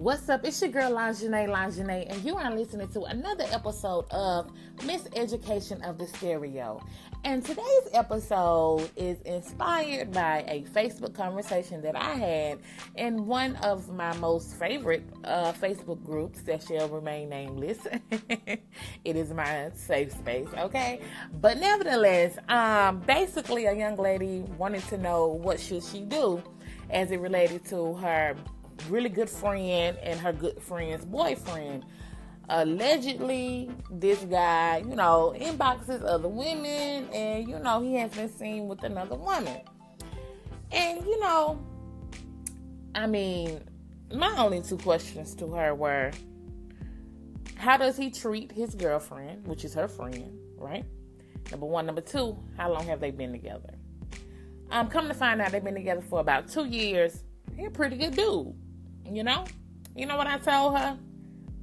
What's up? It's your girl Lingerie Lingerie, and you are listening to another episode of Miseducation of the Stereo. And today's episode is inspired by a Facebook conversation that I had in one of my most favorite uh, Facebook groups that shall remain nameless. it is my safe space, okay? But nevertheless, um, basically, a young lady wanted to know what should she do as it related to her really good friend and her good friend's boyfriend. Allegedly, this guy, you know, inboxes other women, and you know, he has been seen with another woman. And you know, I mean, my only two questions to her were how does he treat his girlfriend, which is her friend, right? Number one. Number two, how long have they been together? I'm um, coming to find out they've been together for about two years. He's a pretty good dude. You know? You know what I told her?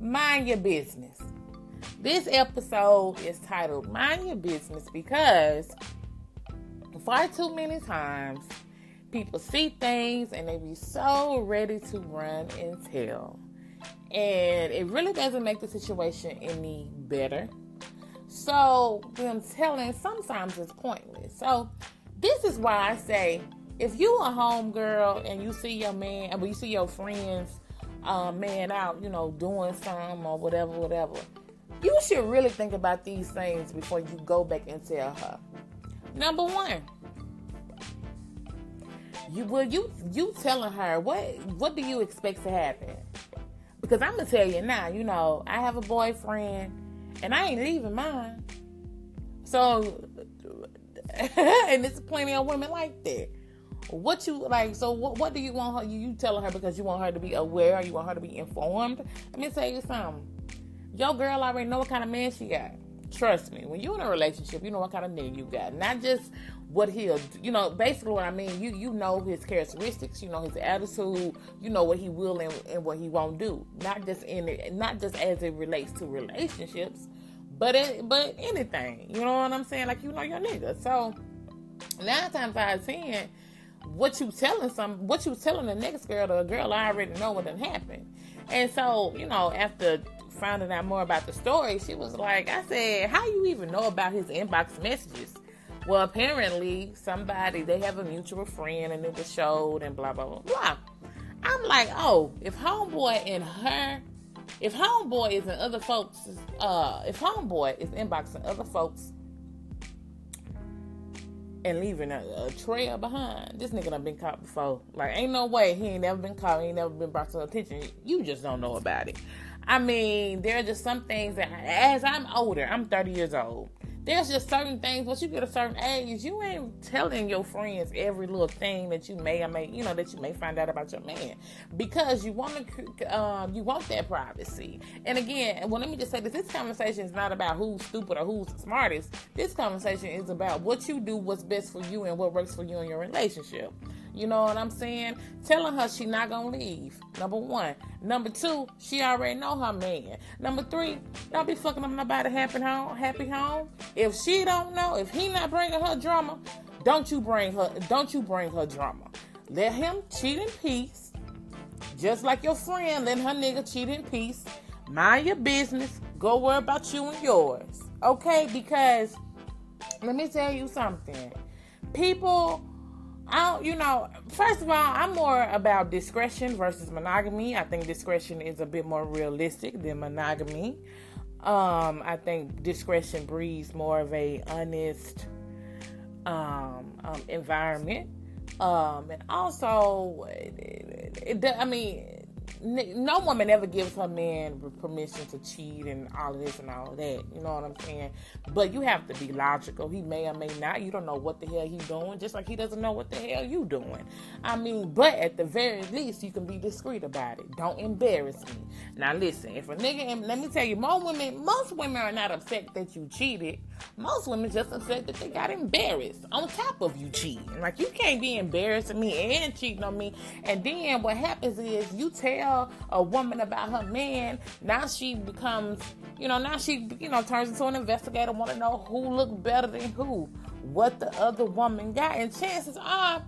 Mind your business. This episode is titled Mind Your Business because far too many times people see things and they be so ready to run and tell. And it really doesn't make the situation any better. So them telling sometimes is pointless. So this is why I say if you a home girl and you see your man, or you see your friends, um, man out, you know, doing some or whatever, whatever, you should really think about these things before you go back and tell her. Number one, you will you you telling her what what do you expect to happen? Because I'm gonna tell you now, you know, I have a boyfriend and I ain't leaving mine. So and there's plenty of women like that. What you like? So what? What do you want her? You, you telling her because you want her to be aware? you want her to be informed? Let me tell you something. Your girl already know what kind of man she got. Trust me. When you're in a relationship, you know what kind of nigga you got. Not just what he'll. You know, basically what I mean. You you know his characteristics. You know his attitude. You know what he will and, and what he won't do. Not just in it. Not just as it relates to relationships, but it, but anything. You know what I'm saying? Like you know your nigga. So nine times out of ten what you telling some what you telling the next girl the girl I already know what done happened. And so, you know, after finding out more about the story, she was like, I said, How you even know about his inbox messages? Well, apparently somebody they have a mutual friend and it was showed and blah blah blah blah. I'm like, oh, if homeboy and her if homeboy is in other folks uh if homeboy is inboxing other folks and leaving a, a, trail behind. This nigga done been caught before. Like, ain't no way he ain't never been caught. He ain't never been brought to attention. You just don't know about it. I mean, there are just some things that, as I'm older, I'm 30 years old there's just certain things once you get a certain age you ain't telling your friends every little thing that you may or may you know that you may find out about your man. Because you want to um, you want that privacy. And again well let me just say this this conversation is not about who's stupid or who's the smartest. This conversation is about what you do what's best for you and what works for you in your relationship you know what I'm saying? Telling her she not gonna leave. Number one. Number two, she already know her man. Number three, don't be fucking up nobody happy home. Happy home. If she don't know, if he not bringing her drama, don't you bring her. Don't you bring her drama. Let him cheat in peace, just like your friend letting her nigga cheat in peace. Mind your business. Go worry about you and yours. Okay? Because let me tell you something. People I don't, you know, first of all, I'm more about discretion versus monogamy. I think discretion is a bit more realistic than monogamy. Um, I think discretion breeds more of a honest um, um, environment. Um, and also, it, it, I mean, no woman ever gives her man permission to cheat and all of this and all of that. You know what I'm saying? But you have to be logical. He may or may not. You don't know what the hell he's doing, just like he doesn't know what the hell you doing. I mean, but at the very least, you can be discreet about it. Don't embarrass me. Now listen, if a nigga, and let me tell you, most women, most women are not upset that you cheated. Most women just upset that they got embarrassed on top of you cheating. Like you can't be embarrassing me and cheating on me. And then what happens is you tell tell a woman about her man, now she becomes, you know, now she, you know, turns into an investigator, want to know who looked better than who, what the other woman got. And chances are,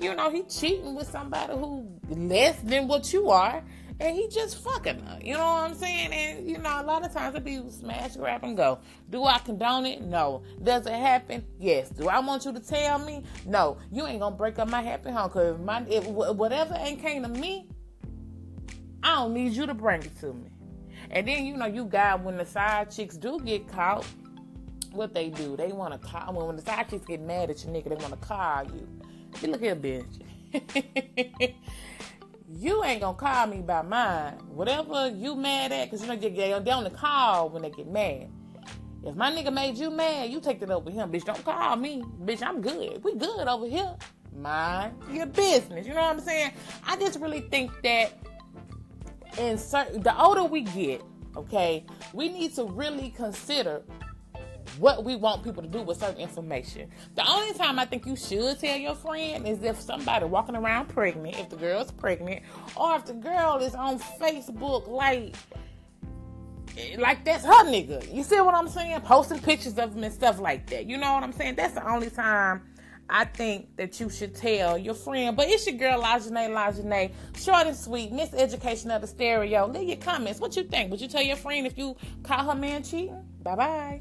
you know, he cheating with somebody who less than what you are. and he just fucking her. You know what I'm saying? And you know, a lot of times it be smash, grab, and go. Do I condone it? No. Does it happen? Yes. Do I want you to tell me? No. You ain't gonna break up my happy home because my if, whatever ain't came to me, I don't need you to bring it to me. And then you know, you got when the side chicks do get caught, what they do? They want to call. When, the side chicks get mad at your nigga, they want to call you. You look here, bitch. you ain't gonna call me by mine. Whatever you mad at, cause you know they, they only call when they get mad. If my nigga made you mad, you take it over him, bitch. Don't call me, bitch. I'm good. We good over here. Mind your business. You know what I'm saying? I just really think that in certain, the older we get, okay, we need to really consider what we want people to do with certain information. The only time I think you should tell your friend is if somebody walking around pregnant, if the girl's pregnant, or if the girl is on Facebook like like that's her nigga. You see what I'm saying? Posting pictures of him and stuff like that. You know what I'm saying? That's the only time I think that you should tell your friend. But it's your girl Lajane Lajane. Short and sweet, miseducation of the stereo. Leave your comments. What you think? Would you tell your friend if you caught her man cheating? Bye bye.